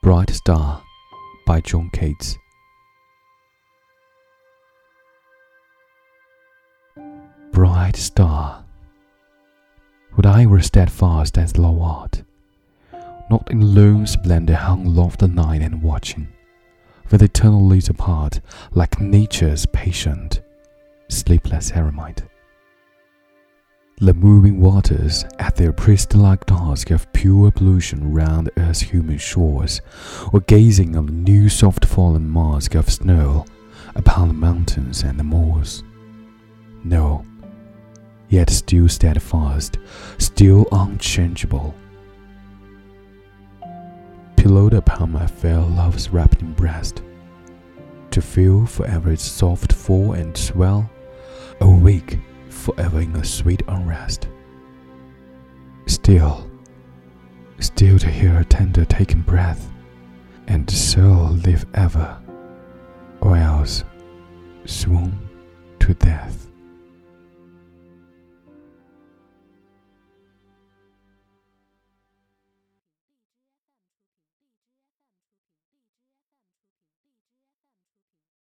Bright Star by John Keats. Bright star, would I were steadfast as thou art, not in lone splendor hung aloft the night and watching, with eternal leaves apart, like nature's patient, sleepless eremite. The moving waters, at their priest-like task of pure ablution round earth's human shores, or gazing on the new soft-fallen mask of snow upon the mountains and the moors. No, yet still steadfast, still unchangeable. Pillowed upon my fair love's rapt breast, to feel forever its soft fall and swell, awake forever in a sweet unrest. Still, still to hear her tender taken breath, and so live ever, or else swoon to death.